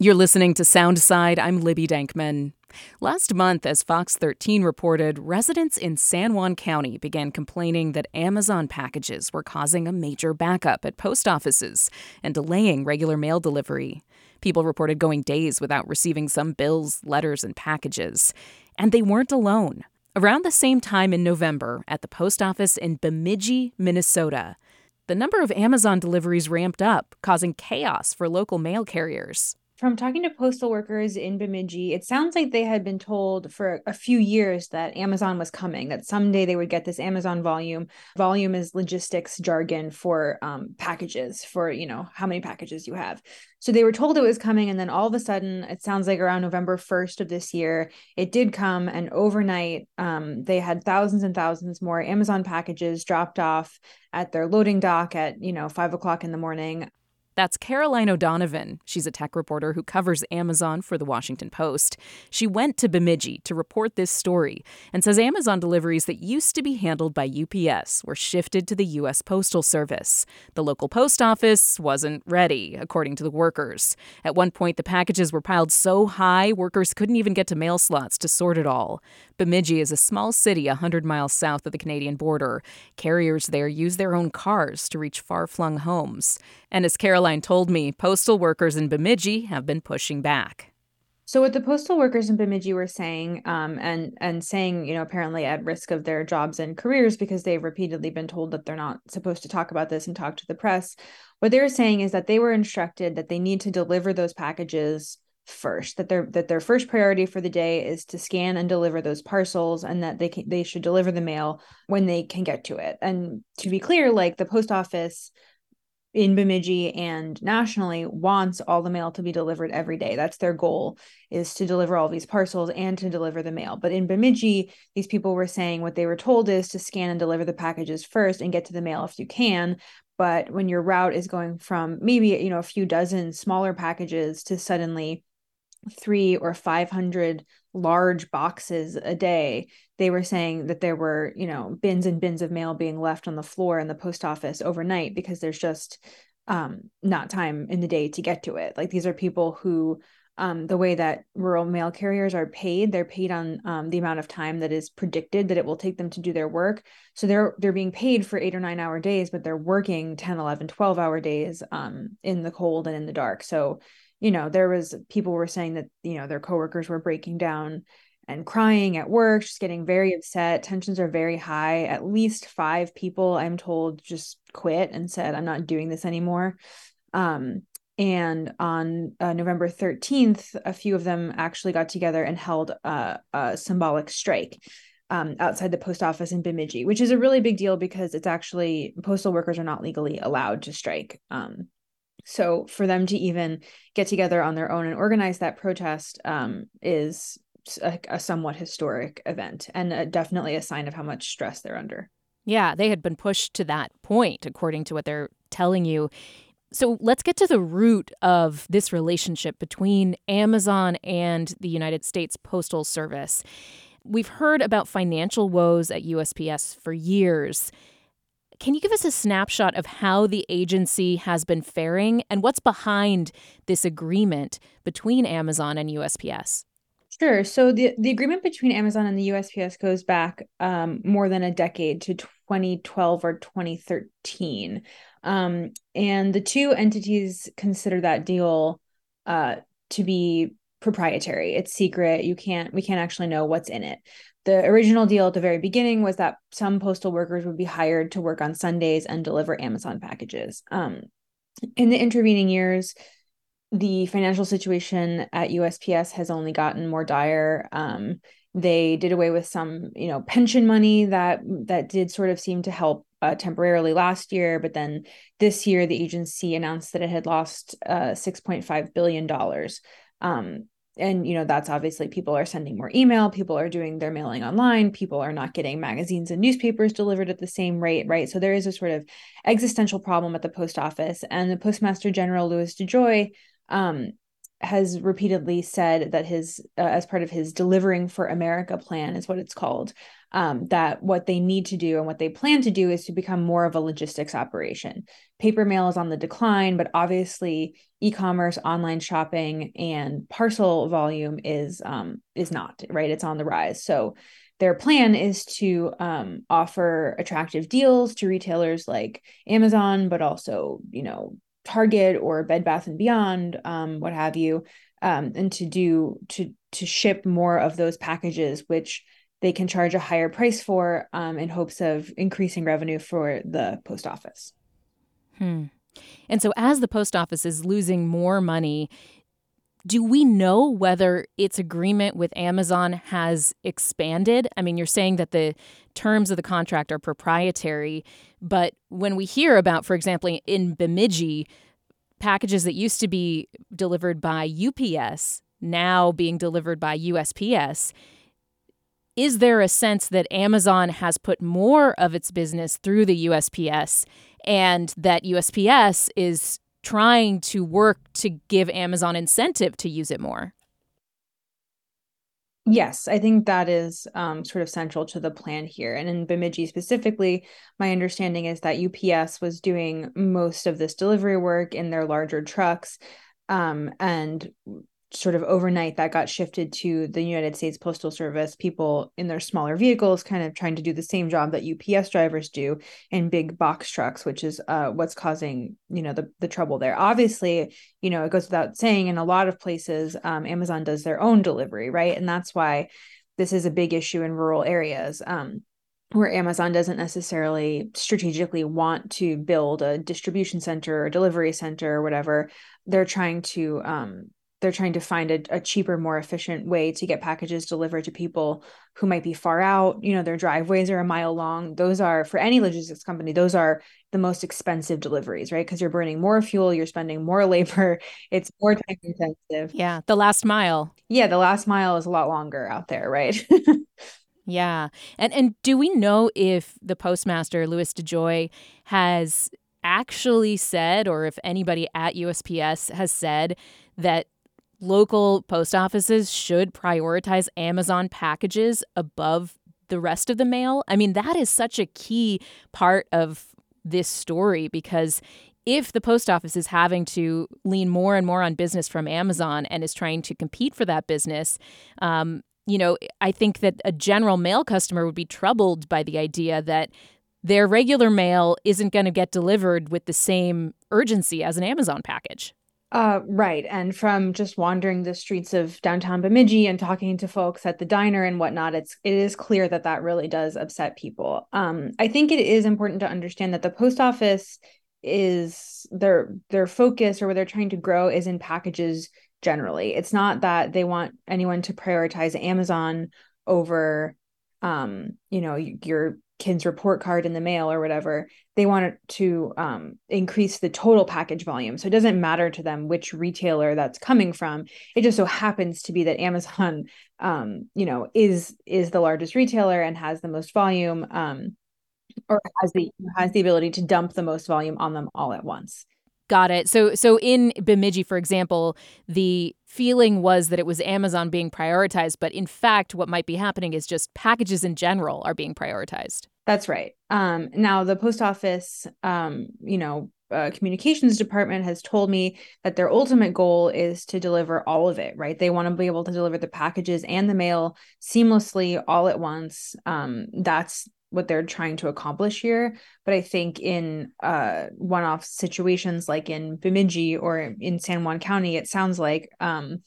You're listening to Soundside. I'm Libby Denkmann. Last month, as Fox 13 reported, residents in San Juan County began complaining that Amazon packages were causing a major backup at post offices and delaying regular mail delivery. People reported going days without receiving some bills, letters, and packages. And they weren't alone. Around the same time in November, at the post office in Bemidji, Minnesota, the number of Amazon deliveries ramped up, causing chaos for local mail carriers from talking to postal workers in Bemidji, it sounds like they had been told for a few years that Amazon was coming, that someday they would get this Amazon volume. Volume is logistics jargon for um, packages, for, you know, how many packages you have. So they were told it was coming. And then all of a sudden, it sounds like around November 1st of this year, it did come. And overnight, um, they had thousands and thousands more Amazon packages dropped off at their loading dock at, you know, five o'clock in the morning. That's Caroline O'Donovan. She's a tech reporter who covers Amazon for the Washington Post. She went to Bemidji to report this story and says Amazon deliveries that used to be handled by UPS were shifted to the U.S. Postal Service. The local post office wasn't ready, according to the workers. At one point, the packages were piled so high, workers couldn't even get to mail slots to sort it all. Bemidji is a small city 100 miles south of the Canadian border. Carriers there use their own cars to reach far flung homes. And as Caroline told me, postal workers in Bemidji have been pushing back. So what the postal workers in Bemidji were saying, um, and and saying, you know, apparently at risk of their jobs and careers because they've repeatedly been told that they're not supposed to talk about this and talk to the press. What they were saying is that they were instructed that they need to deliver those packages first that their that their first priority for the day is to scan and deliver those parcels and that they can they should deliver the mail when they can get to it and to be clear like the post office in Bemidji and nationally wants all the mail to be delivered every day. That's their goal is to deliver all these parcels and to deliver the mail. But in Bemidji, these people were saying what they were told is to scan and deliver the packages first and get to the mail if you can. But when your route is going from maybe you know a few dozen smaller packages to suddenly three or 500 large boxes a day they were saying that there were you know bins and bins of mail being left on the floor in the post office overnight because there's just um, not time in the day to get to it. Like these are people who um, the way that rural mail carriers are paid they're paid on um, the amount of time that is predicted that it will take them to do their work. So they're they're being paid for eight or nine hour days but they're working 10 11 12 hour days um, in the cold and in the dark. So you know there was people were saying that you know their coworkers were breaking down and crying at work just getting very upset tensions are very high at least five people i'm told just quit and said i'm not doing this anymore um, and on uh, november 13th a few of them actually got together and held a, a symbolic strike um, outside the post office in Bemidji, which is a really big deal because it's actually postal workers are not legally allowed to strike. Um, so for them to even get together on their own and organize that protest um, is a, a, somewhat historic event and a, definitely a sign of how much stress they're under. Yeah, they had been pushed to that point, according to what they're telling you. So let's get to the root of this relationship between Amazon and the United States Postal Service. We've heard about financial woes at USPS for years. Can you give us a snapshot of how the agency has been faring and what's behind this agreement between Amazon and USPS? Sure. So the, the agreement between Amazon and the USPS goes back um, more than a decade to 2012 or 2013. Um, and the two entities consider that deal uh, to be proprietary. It's secret. You can't, we can't actually know what's in it the original deal at the very beginning was that some postal workers would be hired to work on Sundays and deliver Amazon packages. Um, in the intervening years, the financial situation at USPS has only gotten more dire. Um, they did away with some, you know, pension money that that did sort of seem to help uh, temporarily last year, but then this year the agency announced that it had lost uh, six point five billion dollars. Um, and you know that's obviously people are sending more email people are doing their mailing online people are not getting magazines and newspapers delivered at the same rate right? So there is a sort of existential problem at the post office. And the postmaster general louis dejoy um, has repeatedly said that his uh, as part of his delivering for america plan is what it's called um, that what they need to do and what they plan to do is to become more of a logistics operation. Paper mail is on the decline, but obviously e-commerce, online shopping, and parcel volume is um, is not right. It's on the rise. So their plan is to um, offer attractive deals to retailers like Amazon, but also you know Target or Bed Bath and Beyond, um, what have you, um, and to do to to ship more of those packages, which they can charge a higher price for um, in hopes of increasing revenue for the post office. Hmm. And so, as the post office is losing more money, do we know whether its agreement with Amazon has expanded? I mean, you're saying that the terms of the contract are proprietary, but when we hear about, for example, in Bemidji, packages that used to be delivered by UPS now being delivered by USPS, is there a sense that Amazon has put more of its business through the USPS and that USPS is trying to work to give Amazon incentive to use it more? Yes, I think that is um, sort of central to the plan here. And in Bemidji specifically, my understanding is that UPS was doing most of this delivery work in their larger trucks. Um, and sort of overnight that got shifted to the United States Postal Service, people in their smaller vehicles kind of trying to do the same job that UPS drivers do in big box trucks, which is uh, what's causing, you know, the, the trouble there. Obviously, you know, it goes without saying in a lot of places, um, Amazon does their own delivery, right? And that's why this is a big issue in rural areas. Um, where Amazon doesn't necessarily strategically want to build a distribution center or delivery center or whatever, they're trying to um, they're trying to find a, a, cheaper more efficient way to get packages delivered to people who might be far out. You know their driveways are a mile long. Those are for any logistics company those are the most expensive deliveries right? Because you're burning more fuel you're spending more labor it's more time intensive. Yeah the last mile. Yeah the last mile is a lot longer out there right? Yeah and and do we know if the postmaster louis dejoy has actually said or if anybody at usps has said that local post offices should prioritize Amazon packages above the rest of the mail. I mean, that is such a key part of this story because if the post office is having to lean more and more on business from Amazon and is trying to compete for that business, um, you know, I think that a general mail customer would be troubled by the idea that their regular mail isn't going to get delivered with the same urgency as an Amazon package. Uh, right. And from just wandering the streets of downtown Bemidji and talking to folks at the diner and whatnot, it's it is clear that that really does upset people. Um, I think it is important to understand that the post office is their their focus or what they're trying to grow is in packages generally. It's not that they want anyone to prioritize Amazon over um, you know, your kid's report card in the mail or whatever they want to um, increase the total package volume. So it doesn't matter to them which retailer that's coming from. It just so happens to be that amazon um, you know is is the largest retailer and has the most volume um, or has the has the ability to dump the most volume on them all at once. Got it. So so in Bemidji, for example, the feeling was that it was Amazon being prioritized, but in fact, what might be happening is just packages in general are being prioritized. That's right. Um, now the post office, um, you know, uh, communications department has told me that their ultimate goal is to deliver all of it. Right? They want to be able to deliver the packages and the mail seamlessly all at once. Um, that's what they're trying to accomplish here. But I think in uh, one-off situations like in Bemidji or in San Juan County, it sounds like um,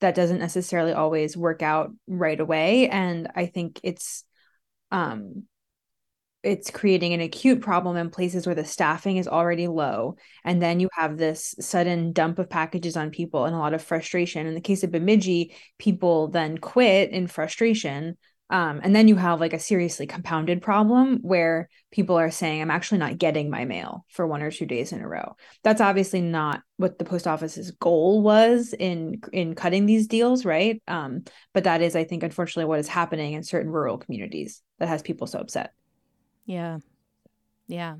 that doesn't necessarily always work out right away. And I think it's um, it's creating an acute problem in places where the staffing is already low and then you have this sudden dump of packages on people and a lot of frustration in the case of bemidji people then quit in frustration um, and then you have like a seriously compounded problem where people are saying, I'm actually not getting my mail for one or two days in a row. That's obviously not what the post office's goal was in in cutting these deals, right? Um, but that is, I think, unfortunately, what is happening in certain rural communities that has people so upset. Yeah. Yeah.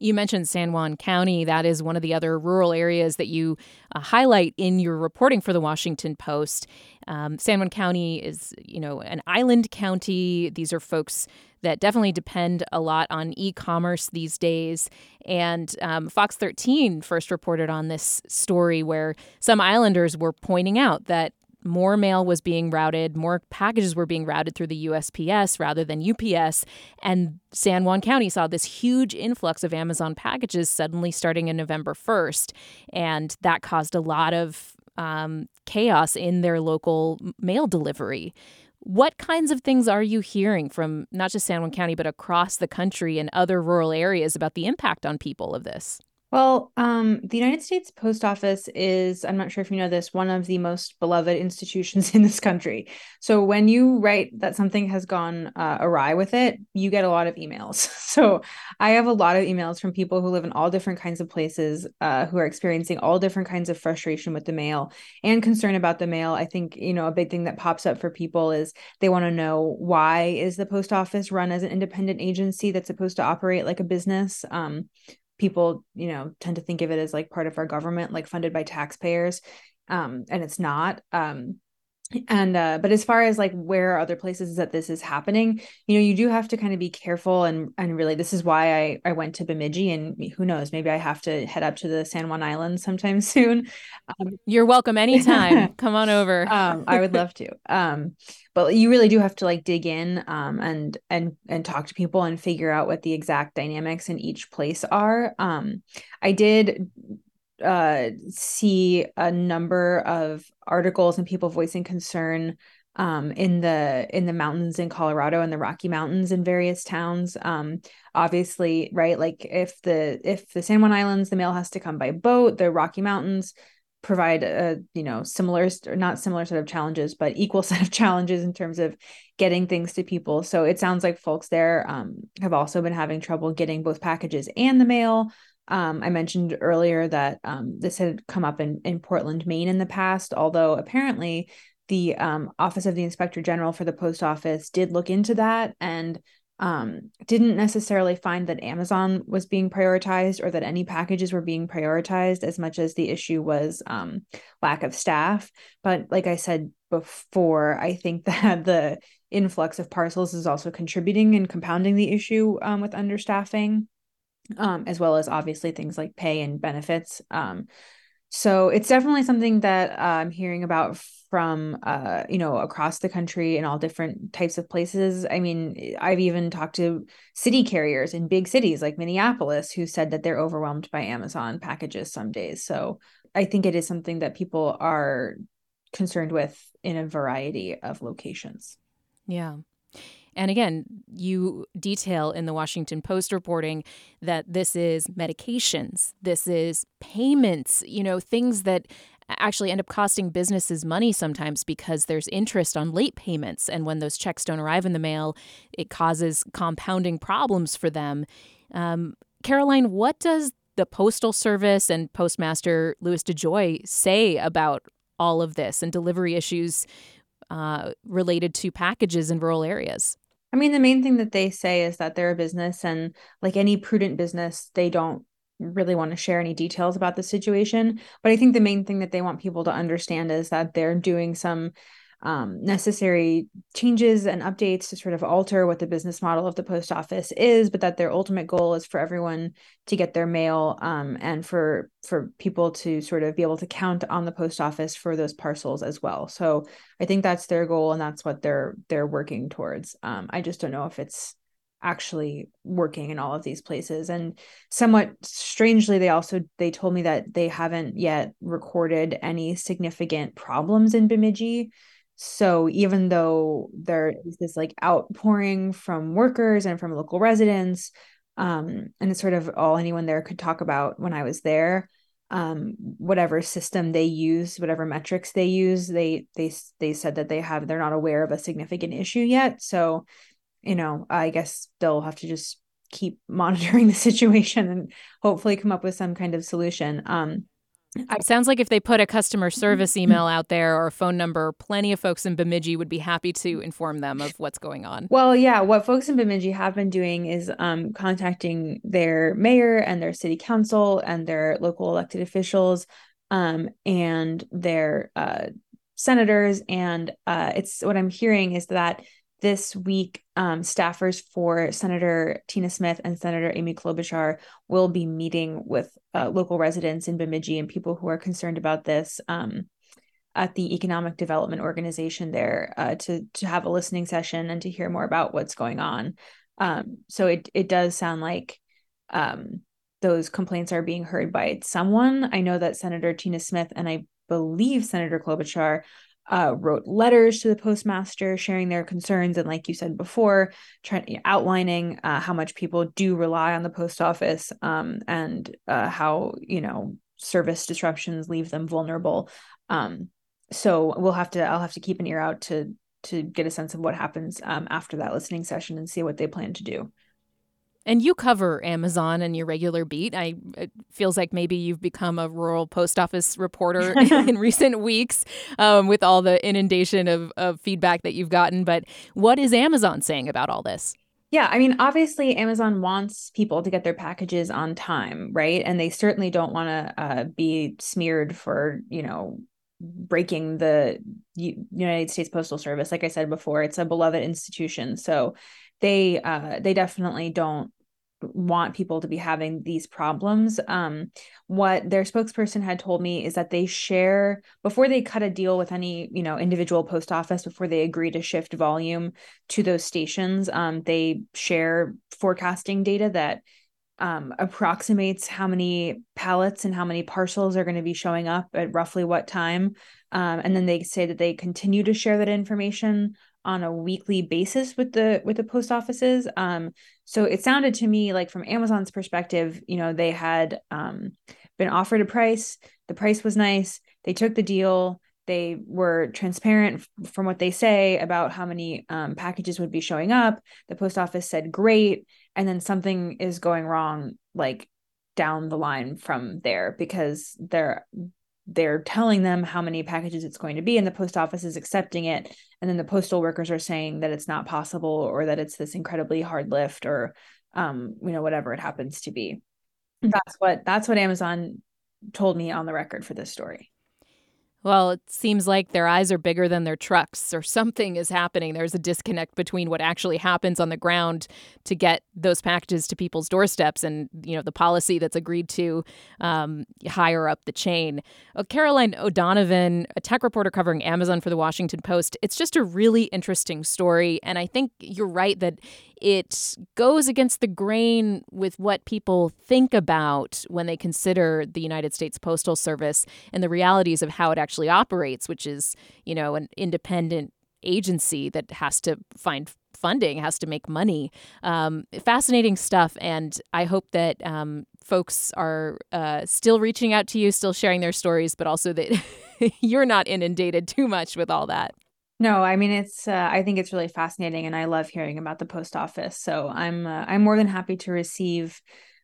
You mentioned San Juan County. That is one of the other rural areas that you uh, highlight in your reporting for the Washington Post. Um, San Juan County is, you know, an island county. These are folks that definitely depend a lot on e-commerce these days. And um, Fox 13 first reported on this story where some islanders were pointing out that more mail was being routed, more packages were being routed through the USPS rather than UPS. And San Juan County saw this huge influx of Amazon packages suddenly starting in November 1st. And that caused a lot of um, chaos in their local mail delivery. What kinds of things are you hearing from not just San Juan County, but across the country and other rural areas about the impact on people of this? Well, um, the United States Post Office is, I'm not sure if you know this, one of the most beloved institutions in this country. So when you write that something has gone uh, awry with it, you get a lot of emails. So I have a lot of emails from people who live in all different kinds of places, uh, who are experiencing all different kinds of frustration with the mail and concern about the mail. I think, you know, a big thing that pops up for people is they want to know why is the post office run as an independent agency that's supposed to operate like a business? Um, people you know tend to think of it as like part of our government like funded by taxpayers. Um and it's not. Um and uh but as far as like where other places that this is happening you know you do have to kind of be careful and and really this is why i i went to bemidji and who knows maybe i have to head up to the san juan islands sometime soon. Um, you're welcome anytime. Come on over. Um i would love to. Um but you really do have to like dig in um and and and talk to people and figure out what the exact dynamics in each place are. Um i did uh, see a number of articles and people voicing concern um, in the in the mountains in Colorado and the Rocky Mountains in various towns. Um, obviously, right? Like if the if the San Juan Islands, the mail has to come by boat. The Rocky Mountains provide a you know similar or not similar set of challenges, but equal set of challenges in terms of getting things to people. So it sounds like folks there um, have also been having trouble getting both packages and the mail. Um, I mentioned earlier that um, this had come up in, in Portland, Maine in the past, although apparently the um, Office of the Inspector General for the Post Office did look into that and um, didn't necessarily find that Amazon was being prioritized or that any packages were being prioritized as much as the issue was um, lack of staff. But like I said before, I think that the influx of parcels is also contributing and compounding the issue um, with understaffing um, as well as obviously things like pay and benefits. Um, so it's definitely something that uh, I'm hearing about from uh, you know across the country in all different types of places. I mean, I've even talked to city carriers in big cities like Minneapolis who said that they're overwhelmed by Amazon packages some days. So I think it is something that people are concerned with in a variety of locations. Yeah. And again, you detail in the Washington Post reporting that this is medications, this is payments, you know, things that actually end up costing businesses money sometimes because there's interest on late payments. And when those checks don't arrive in the mail, it causes compounding problems for them. Um, Caroline, what does the Postal Service and Postmaster Louis DeJoy say about all of this and delivery issues uh, related to packages in rural areas? I mean, the main thing that they say is that they're a business, and like any prudent business, they don't really want to share any details about the situation. But I think the main thing that they want people to understand is that they're doing some um, necessary changes and updates to sort of alter what the business model of the post office is, but that their ultimate goal is for everyone to get their mail um, and for for people to sort of be able to count on the post office for those parcels as well. So I think that's their goal and that's what they're they're working towards. Um, I just don't know if it's actually working in all of these places and somewhat strangely they also they told me that they haven't yet recorded any significant problems in bemidji so even though there is this like outpouring from workers and from local residents, um, and it's sort of all anyone there could talk about when I was there, um, whatever system they use, whatever metrics they use, they they they said that they have they're not aware of a significant issue yet. So, you know, I guess they'll have to just keep monitoring the situation and hopefully come up with some kind of solution. Um, It sounds like if they put a customer service email out there or a phone number, plenty of folks in Bemidji would be happy to inform them of what's going on. Well, yeah, what folks in Bemidji have been doing is um, contacting their mayor and their city council and their local elected officials um, and their uh, senators. And uh, it's what I'm hearing is that this week, um, staffers for Senator Tina Smith and Senator Amy Klobuchar will be meeting with uh, local residents in Bemidji and people who are concerned about this um, at the Economic Development Organization there uh, to to have a listening session and to hear more about what's going on. Um, so it it does sound like um, those complaints are being heard by someone. I know that Senator Tina Smith and I believe Senator Klobuchar uh, wrote letters to the postmaster sharing their concerns and like you said before trying outlining uh, how much people do rely on the post office um, and uh, how you know service disruptions leave them vulnerable. Um, so we'll have to i'll have to keep an ear out to to get a sense of what happens um, after that listening session and see what they plan to do and you cover Amazon and your regular beat. I it feels like maybe you've become a rural post office reporter in recent weeks um, with all the inundation of, of feedback that you've gotten. But what is Amazon saying about all this? Yeah, I mean, obviously, Amazon wants people to get their packages on time, right? And they certainly don't want to uh, be smeared for, you know, breaking the United States Postal Service. Like I said before, it's a beloved institution, so they uh, they definitely don't want people to be having these problems. Um, what their spokesperson had told me is that they share before they cut a deal with any you know individual post office before they agree to shift volume to those stations. Um, they share forecasting data that um, approximates how many pallets and how many parcels are going to be showing up at roughly what time. Um, and then they say that they continue to share that information on a weekly basis with the with the post offices. Um so it sounded to me like from amazon's perspective you know they had um been offered a price. The price was nice. They took the deal. They were transparent from what they say about how many um, packages would be showing up. The post office said great. And then something is going wrong like down the line from there because they're they're telling them how many packages it's going to be and the post office is accepting it. And then the postal workers are saying that it's not possible or that it's this incredibly hard lift or um you know whatever it happens to be. That's what that's what amazon told me on the record for this story well, it seems like their eyes are bigger than their trucks, or something is happening. There's a disconnect between what actually happens on the ground to get those packages to people's doorsteps, and you know the policy that's agreed to um, higher up the chain. Uh, Caroline O'Donovan, a tech reporter covering Amazon for the Washington Post. It's just a really interesting story, and I think you're right that it goes against the grain with what people think about when they consider the United States Postal Service and the realities of how it actually operates, which is, you know, an independent agency that has to find funding, has to make money. Um, fascinating stuff. And I hope that um, folks are uh, still reaching out to you, still sharing their stories, but also that you're not inundated too much with all that. No, I mean it's. Uh, I think it's really fascinating, and I love hearing about the post office. So I'm. Uh, I'm more than happy to receive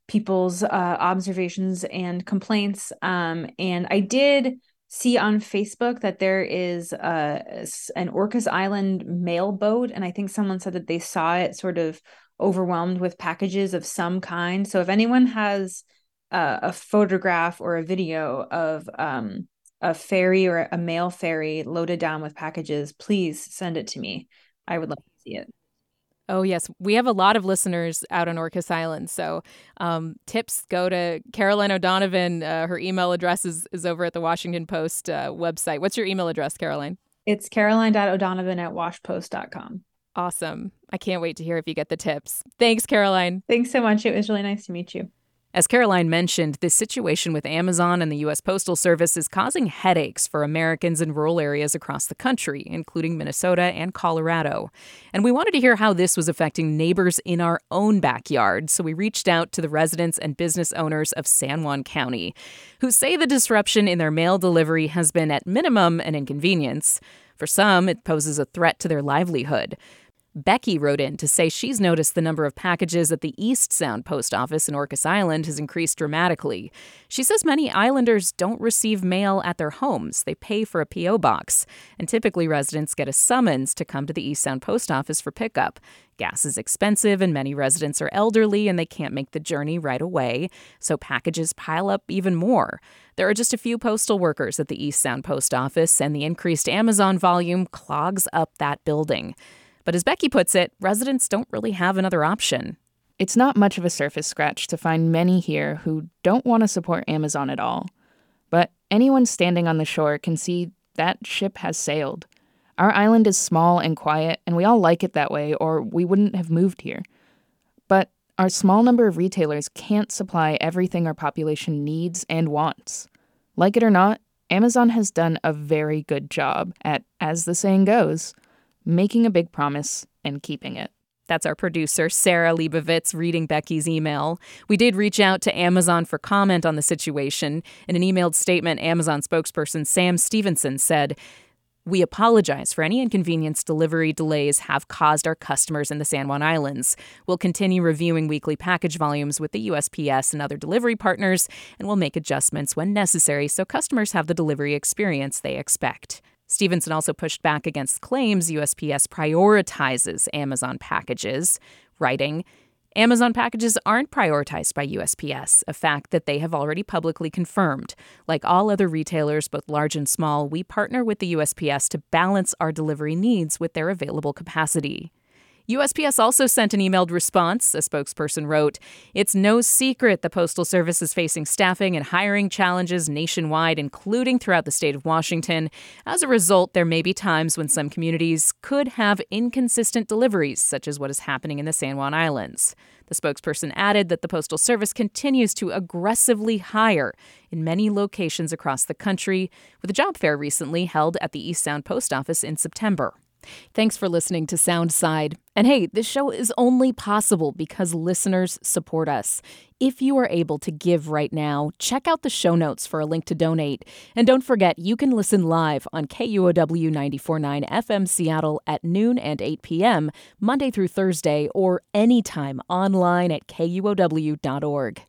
people's uh, observations and complaints. Um, and I did see on Facebook that there is uh, an Orcas Island mail boat, and I think someone said that they saw it sort of overwhelmed with packages of some kind. So if anyone has uh, a photograph or a video of um, a ferry or a mail ferry loaded down with packages, please send it to me. I would love to see it. Oh, yes. We have a lot of listeners out on Orcas Island. So um, tips go to Caroline O'Donovan. Uh, her email address is, is over at the Washington Post uh, website. What's your email address, Caroline? It's caroline.o'donovan at washpost.com. Awesome. I can't wait to hear if you get the tips. Thanks, Caroline. Thanks so much. It was really nice to meet you. As Caroline mentioned, this situation with Amazon and the U.S. Postal Service is causing headaches for Americans in rural areas across the country, including Minnesota and Colorado. And we wanted to hear how this was affecting neighbors in our own backyard, so we reached out to the residents and business owners of San Juan County, who say the disruption in their mail delivery has been at minimum an inconvenience. For some, it poses a threat to their livelihood. Becky wrote in to say she's noticed the number of packages at the Eastsound Post Office in Orcas Island has increased dramatically. She says many islanders don't receive mail at their homes. They pay for a P.O. box, and typically residents get a summons to come to the Eastsound Post Office for pickup. Gas is expensive, and many residents are elderly and they can't make the journey right away, so packages pile up even more. There are just a few postal workers at the Eastsound Post Office, and the increased Amazon volume clogs up that building. But as Becky puts it, residents don't really have another option. It's not much of a surface scratch to find many here who don't want to support Amazon at all. But anyone standing on the shore can see that ship has sailed. Our island is small and quiet, and we all like it that way, or we wouldn't have moved here. But our small number of retailers can't supply everything our population needs and wants. Like it or not, Amazon has done a very good job at, as the saying goes, making a big promise and keeping it. That's our producer, Sarah Leibovitz, reading Becky's email. We did reach out to Amazon for comment on the situation. In an emailed statement, Amazon spokesperson Sam Stevenson said, we apologize for any inconvenience delivery delays have caused our customers in the San Juan Islands. We'll continue reviewing weekly package volumes with the USPS and other delivery partners, and we'll make adjustments when necessary so customers have the delivery experience they expect. Stevenson also pushed back against claims USPS prioritizes Amazon packages, writing, Amazon packages aren't prioritized by USPS, a fact that they have already publicly confirmed. Like all other retailers, both large and small, we partner with the USPS to balance our delivery needs with their available capacity. USPS also sent an emailed response. A spokesperson wrote It's no secret the Postal Service is facing staffing and hiring challenges nationwide, including throughout the state of Washington. As a result, there may be times when some communities could have inconsistent deliveries, such as what is happening in the San Juan Islands. The spokesperson added that the Postal Service continues to aggressively hire in many locations across the country, with a job fair recently held at the Eastsound Post Office in September. Thanks for listening to Soundside. And hey, this show is only possible because listeners support us. If you are able to give right now, check out the show notes for a link to donate. And don't forget, you can listen live on KUOW 94.9 FM Seattle at noon and 8 p.m., Monday through Thursday, or anytime online at KUOW.org.